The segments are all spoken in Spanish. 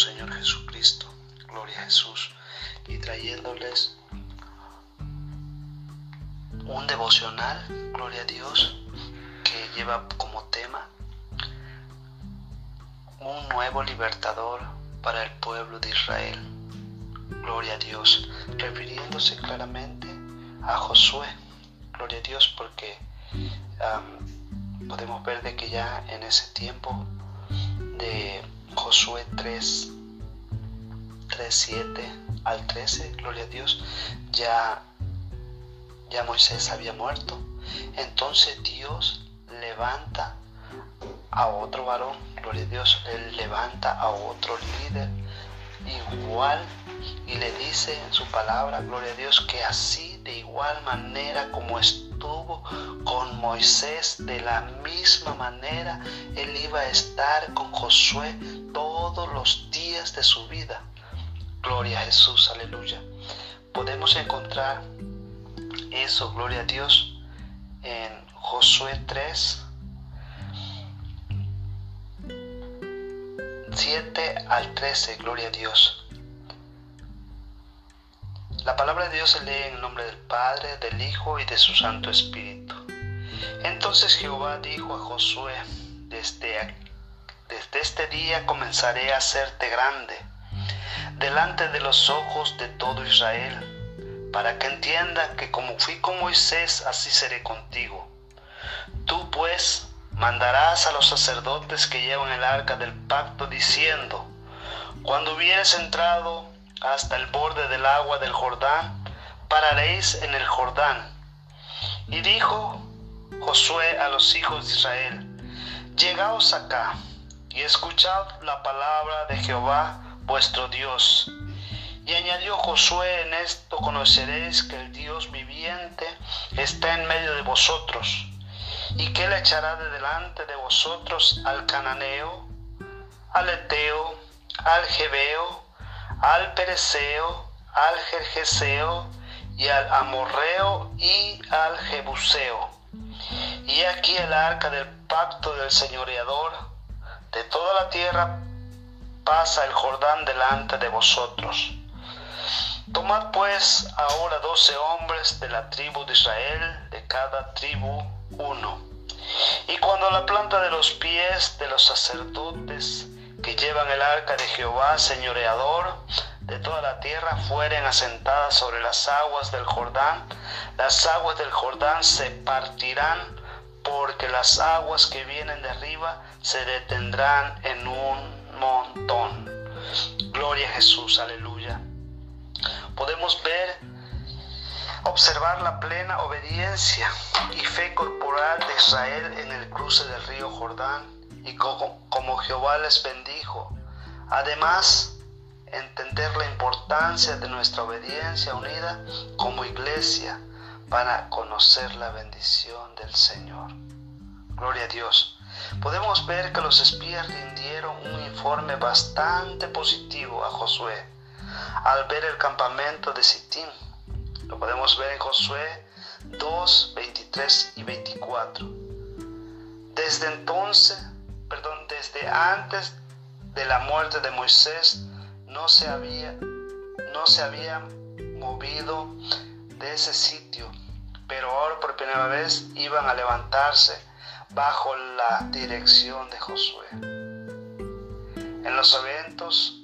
Señor Jesucristo. Gloria a Jesús. Y trayéndoles un devocional, gloria a Dios, que lleva como tema un nuevo libertador para el pueblo de Israel. Gloria a Dios, refiriéndose claramente a Josué. Gloria a Dios porque podemos ver de que ya en ese tiempo de Josué 3, 3, 7 al 13, gloria a Dios, ya ya Moisés había muerto. Entonces Dios levanta a otro varón, gloria a Dios, él levanta a otro líder igual y le dice en su palabra, gloria a Dios, que así de igual manera como estuvo con Moisés, de la misma manera él iba a estar con Josué todos los días de su vida. Gloria a Jesús, aleluya. Podemos encontrar eso, gloria a Dios, en Josué 3, 7 al 13, gloria a Dios. La palabra de Dios se lee en nombre del Padre, del Hijo y de su Santo Espíritu. Entonces Jehová dijo a Josué, desde, desde este día comenzaré a hacerte grande, delante de los ojos de todo Israel para que entienda que como fui con Moisés, así seré contigo. Tú pues mandarás a los sacerdotes que llevan el arca del pacto diciendo, cuando hubieres entrado hasta el borde del agua del Jordán, pararéis en el Jordán. Y dijo Josué a los hijos de Israel, llegaos acá y escuchad la palabra de Jehová vuestro Dios y añadió Josué, en esto conoceréis que el Dios viviente está en medio de vosotros, y que él echará de delante de vosotros al cananeo, al eteo, al jebeo, al pereceo, al jerjeseo, y al amorreo y al jebuseo. Y aquí el arca del pacto del señoreador de toda la tierra pasa el Jordán delante de vosotros. Tomad pues ahora doce hombres de la tribu de Israel, de cada tribu uno. Y cuando la planta de los pies de los sacerdotes que llevan el arca de Jehová, señoreador de toda la tierra, fueren asentadas sobre las aguas del Jordán, las aguas del Jordán se partirán, porque las aguas que vienen de arriba se detendrán en un montón. Gloria a Jesús, aleluya podemos ver, observar la plena obediencia y fe corporal de Israel en el cruce del río Jordán y como, Jehová les bendijo. Además, entender la importancia de nuestra obediencia unida como iglesia para conocer la bendición del Señor. Gloria a Dios. Podemos ver que los espías rindieron un informe bastante positivo a Josué al ver el campamento de Sittim. Lo podemos ver en Josué 2, 23 y 24. Desde entonces, perdón, desde antes de la muerte de Moisés, no se había, no se había movido de ese sitio, pero ahora por primera vez iban a levantarse bajo la dirección de Josué. En los eventos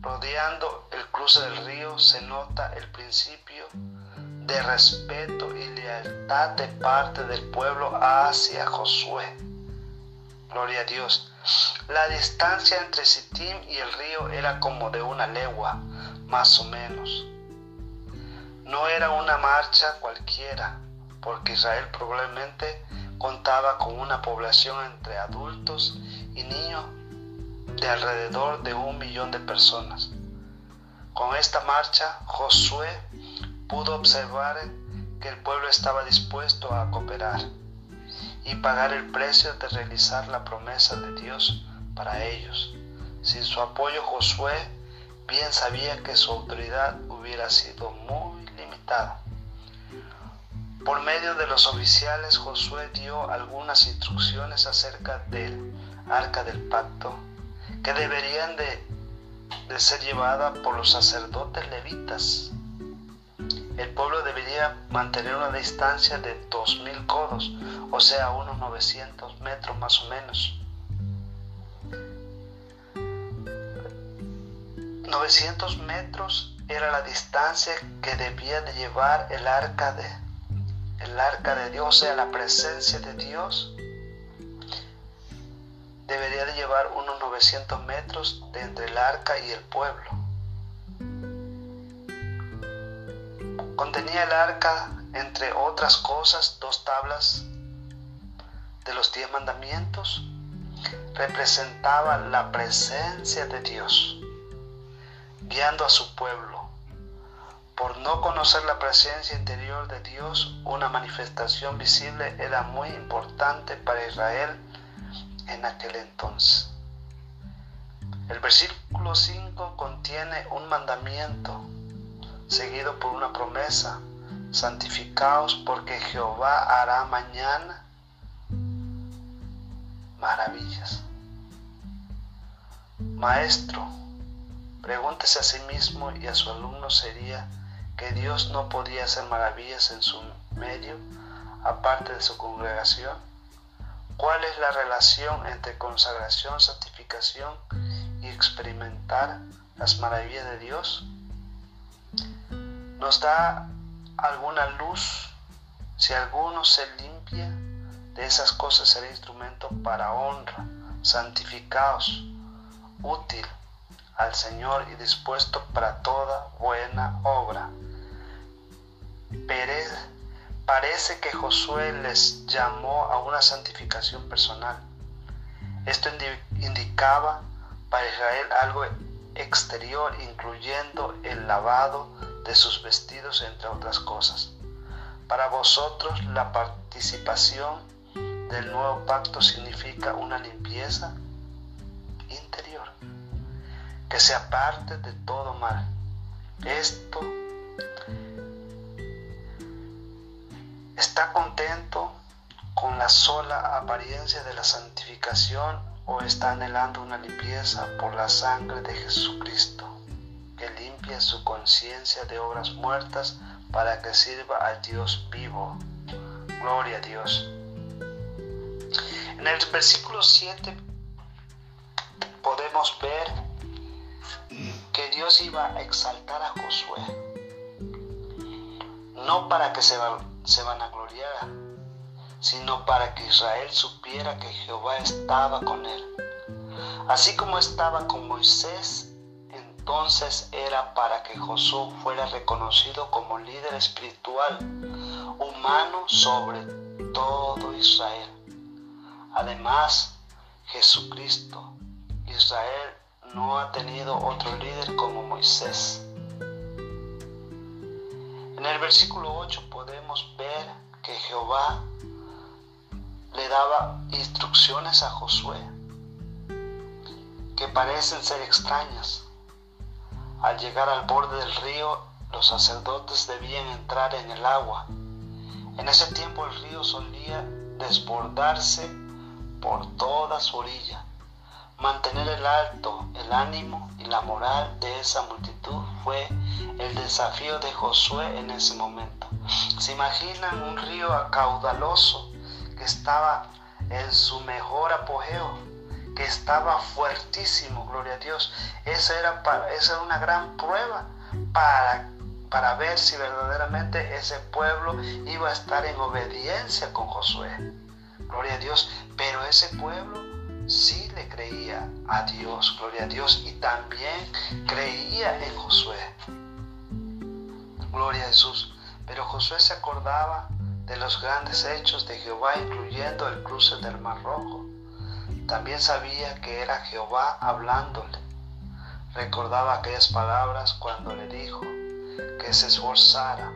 rodeando el cruce del río se nota el principio de respeto y lealtad de parte del pueblo hacia Josué. Gloria a Dios. La distancia entre Sittim y el río era como de una legua, más o menos. No era una marcha cualquiera, porque Israel probablemente contaba con una población entre adultos y niños de alrededor de un millón de personas. Con esta marcha, Josué pudo observar que el pueblo estaba dispuesto a cooperar y pagar el precio de realizar la promesa de Dios para ellos. Sin su apoyo Josué bien sabía que su autoridad hubiera sido muy limitada. Por medio de los oficiales Josué dio algunas instrucciones acerca del arca del pacto que deberían de, de ser llevada por los sacerdotes levitas el pueblo debería mantener una distancia de 2.000 codos, o sea, unos 900 metros más o menos. 900 metros era la distancia que debía de llevar el arca de el arca de Dios, o sea, la presencia de Dios debería de llevar unos 900 metros de entre el arca y el pueblo. Contenía el arca, entre otras cosas, dos tablas de los diez mandamientos. Representaba la presencia de Dios, guiando a su pueblo. Por no conocer la presencia interior de Dios, una manifestación visible era muy importante para Israel en aquel entonces. El versículo 5 contiene un mandamiento seguido por una promesa, santificaos porque Jehová hará mañana maravillas. Maestro, pregúntese a sí mismo y a su alumno sería que Dios no podía hacer maravillas en su medio, aparte de su congregación. ¿Cuál es la relación entre consagración, santificación y experimentar las maravillas de Dios? nos da alguna luz. Si alguno se limpia de esas cosas será instrumento para honra, santificados, útil al Señor y dispuesto para toda buena obra. Parece que Josué les llamó a una santificación personal. Esto indicaba para Israel algo exterior, incluyendo el lavado de sus vestidos, entre otras cosas. Para vosotros la participación del nuevo pacto significa una limpieza interior, que se aparte de todo mal. Esto está contento con la sola apariencia de la santificación o está anhelando una limpieza por la sangre de Jesucristo que limpia su conciencia de obras muertas para que sirva al Dios vivo. Gloria a Dios. En el versículo 7 podemos ver que Dios iba a exaltar a Josué, no para que se, se vanagloriara, sino para que Israel supiera que Jehová estaba con él. Así como estaba con Moisés entonces era para que Josué fuera reconocido como líder espiritual, humano sobre todo Israel. Además, Jesucristo, Israel no ha tenido otro líder como Moisés. En el versículo 8 podemos ver que Jehová le daba instrucciones a Josué que parecen ser extrañas. Al llegar al borde del río, los sacerdotes debían entrar en el agua. En ese tiempo el río solía desbordarse por toda su orilla. Mantener el alto, el ánimo y la moral de esa multitud fue el desafío de Josué en ese momento. ¿Se imaginan un río caudaloso que estaba en su mejor apogeo? que estaba fuertísimo, gloria a Dios. Esa era, para, esa era una gran prueba para, para ver si verdaderamente ese pueblo iba a estar en obediencia con Josué. Gloria a Dios. Pero ese pueblo sí le creía a Dios, gloria a Dios, y también creía en Josué. Gloria a Jesús. Pero Josué se acordaba de los grandes hechos de Jehová, incluyendo el cruce del Mar Rojo. También sabía que era Jehová hablándole. Recordaba aquellas palabras cuando le dijo que se esforzara,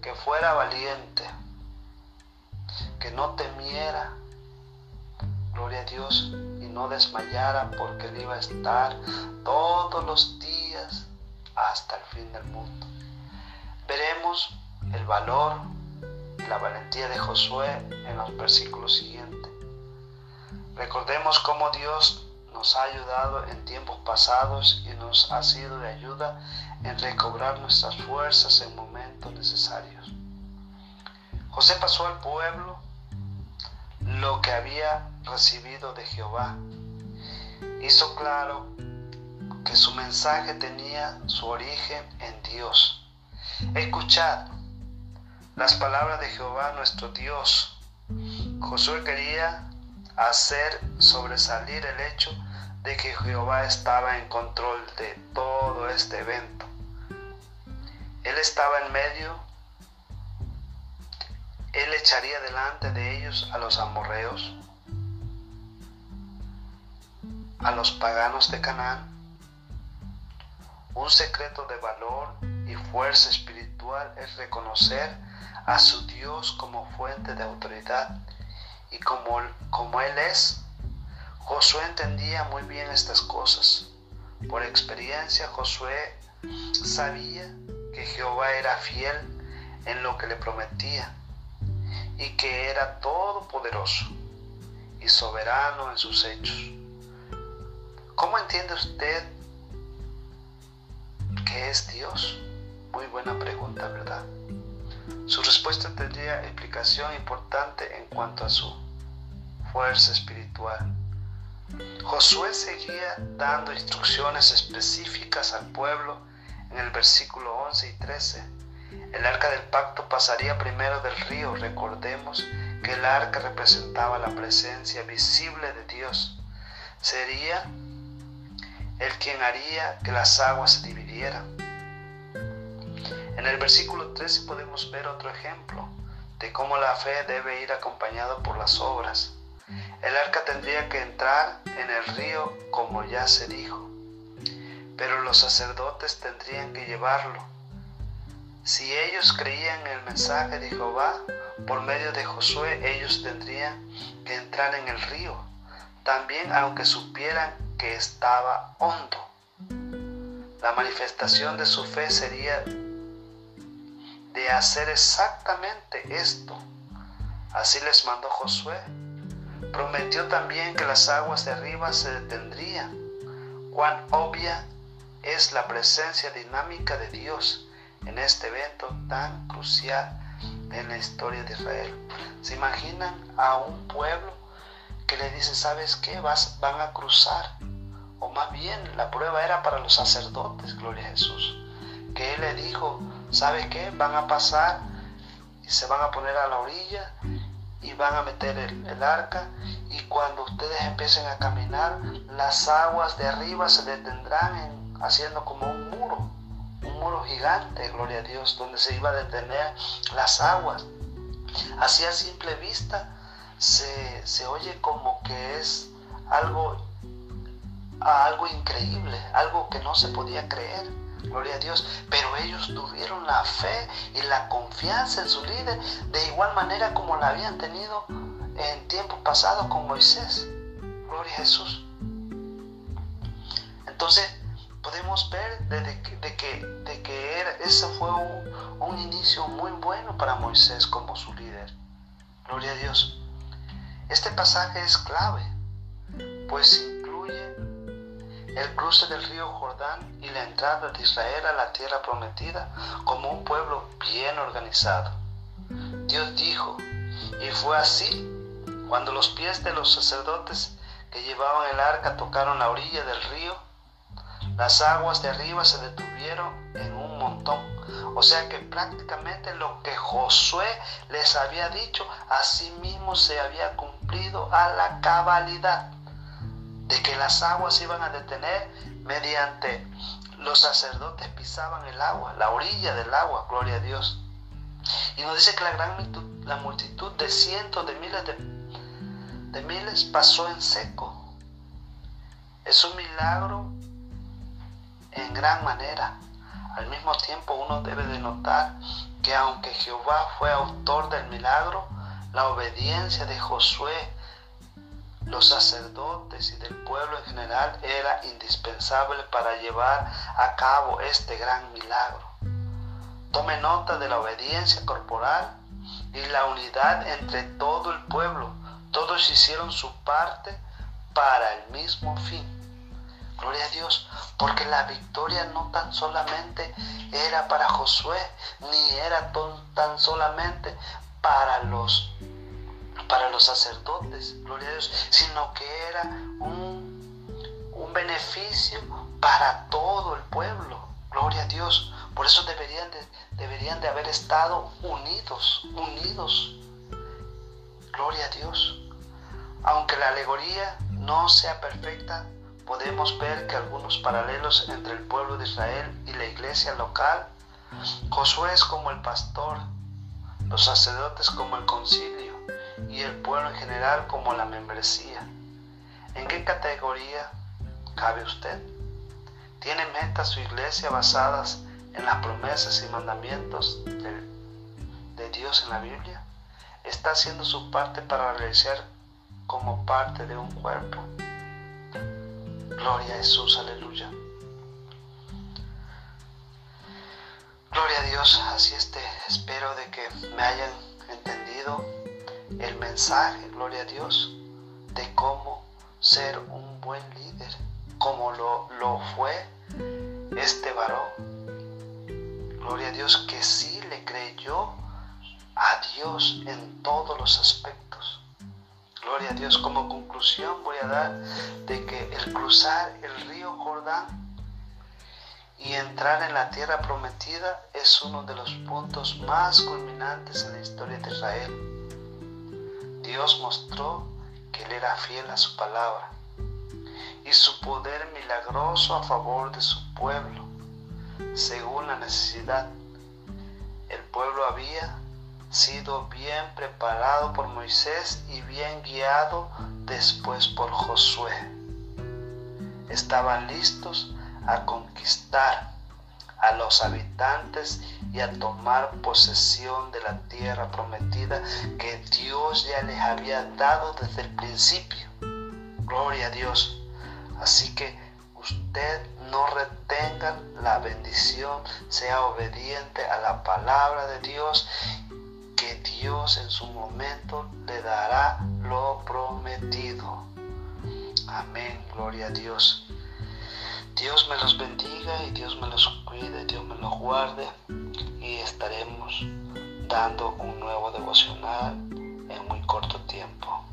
que fuera valiente, que no temiera, gloria a Dios, y no desmayara porque él iba a estar todos los días hasta el fin del mundo. Veremos el valor la valentía de Josué en los versículos siguientes. Recordemos cómo Dios nos ha ayudado en tiempos pasados y nos ha sido de ayuda en recobrar nuestras fuerzas en momentos necesarios. José pasó al pueblo lo que había recibido de Jehová. Hizo claro que su mensaje tenía su origen en Dios. Escuchad las palabras de Jehová nuestro Dios. Josué quería hacer sobresalir el hecho de que Jehová estaba en control de todo este evento. Él estaba en medio, él echaría delante de ellos a los amorreos, a los paganos de Canaán. Un secreto de valor y fuerza espiritual es reconocer a su Dios como fuente de autoridad y como, como Él es. Josué entendía muy bien estas cosas. Por experiencia Josué sabía que Jehová era fiel en lo que le prometía y que era todopoderoso y soberano en sus hechos. ¿Cómo entiende usted que es Dios? Muy buena pregunta, ¿verdad? Su respuesta tendría explicación importante en cuanto a su fuerza espiritual. Josué seguía dando instrucciones específicas al pueblo en el versículo 11 y 13. El arca del pacto pasaría primero del río. Recordemos que el arca representaba la presencia visible de Dios. Sería el quien haría que las aguas se dividieran. En el versículo 13 podemos ver otro ejemplo de cómo la fe debe ir acompañada por las obras. El arca tendría que entrar en el río como ya se dijo pero los sacerdotes tendrían que llevarlo. Si ellos creían en el mensaje de Jehová, por medio de Josué ellos tendrían que entrar en el río, también aunque supieran que estaba hondo. La manifestación de su fe sería de hacer exactamente esto. Así les mandó Josué. Prometió también que las aguas de arriba se detendrían. Cuán obvia es la presencia dinámica de Dios en este evento tan crucial en la historia de Israel. ¿Se imaginan a un pueblo que le dice, ¿sabes qué? Vas, van a cruzar. O más bien, la prueba era para los sacerdotes, gloria a Jesús. Que Él le dijo, ¿sabe qué? Van a pasar y se van a poner a la orilla y van a meter el, arca y cuando ustedes empiecen a caminar las aguas de arriba se detendrán en haciendo como un muro, un muro gigante, gloria a Dios, donde se iba a detener las aguas. Así a simple vista se, se oye como que es algo, algo increíble, algo que no se podía creer. Gloria a Dios. Pero ellos tuvieron la fe y la confianza en su líder de igual manera como la habían tenido en tiempos pasados con Moisés. Gloria a Jesús. Entonces, podemos ver de, que, de que, era, ese fue un, un inicio muy bueno para Moisés como su líder. Gloria a Dios. Este pasaje es clave, pues el cruce del río Jordán y la entrada de Israel a la tierra prometida como un pueblo bien organizado. Dios dijo, y fue así, cuando los pies de los sacerdotes que llevaban el arca tocaron la orilla del río, las aguas de arriba se detuvieron en un montón. O sea que prácticamente lo que Josué les había dicho, así mismo se había cumplido a la cabalidad de que las aguas iban a detener mediante los sacerdotes pisaban el agua, la orilla del agua, gloria a Dios. Y nos dice que la gran multitud, la multitud de cientos de miles de, de miles pasó en seco. Es un milagro en gran manera. Al mismo tiempo uno debe de notar que aunque Jehová fue autor del milagro, La obediencia de Josué, los sacerdotes y del pueblo en general era indispensable para llevar a cabo este gran milagro. Tome nota de la obediencia corporal y la unidad entre todo el pueblo. Todos hicieron su parte para el mismo fin. Gloria a Dios, porque la victoria no tan solamente era para Josué, ni era tan solamente para los para los sacerdotes, gloria a Dios, sino que era un, un beneficio para todo el pueblo, gloria a Dios. Por eso deberían de, deberían de haber estado unidos, unidos. Gloria a Dios. Aunque la alegoría no sea perfecta, podemos ver que algunos paralelos entre el pueblo de Israel y la iglesia local. Josué es como el pastor, los sacerdotes como el concilio y el pueblo en general como la membresía. ¿En qué categoría cabe usted? ¿Tiene meta su iglesia basadas en las promesas y mandamientos de, de Dios en la Biblia? ¿Está haciendo su parte para realizar como parte de un cuerpo? Gloria a Jesús, aleluya. Gloria a Dios, así este, espero de que me hayan entendido el mensaje, gloria a Dios, de cómo ser un buen líder, como lo, lo fue este varón. Gloria a Dios que sí le creyó a Dios en todos los aspectos. Gloria a Dios. Como conclusión voy a dar de que el cruzar el río Jordán y entrar en la tierra prometida es uno de los puntos más culminantes en la historia de Israel. Dios mostró que Él era fiel a su palabra y su poder milagroso a favor de su pueblo, según la necesidad. El pueblo había sido bien preparado por Moisés y bien guiado después por Josué. Estaban listos a conquistar a los habitantes y a tomar posesión de la tierra prometida que Dios ya les había dado desde el principio. Gloria a Dios. Así que usted no retenga la bendición, sea obediente a la palabra de Dios que Dios en su momento le dará lo prometido. Amén, gloria a Dios. Dios me los bendiga y Dios me los cuide, Dios me los guarde y estaremos dando un nuevo devocional en muy corto tiempo.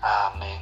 Amén.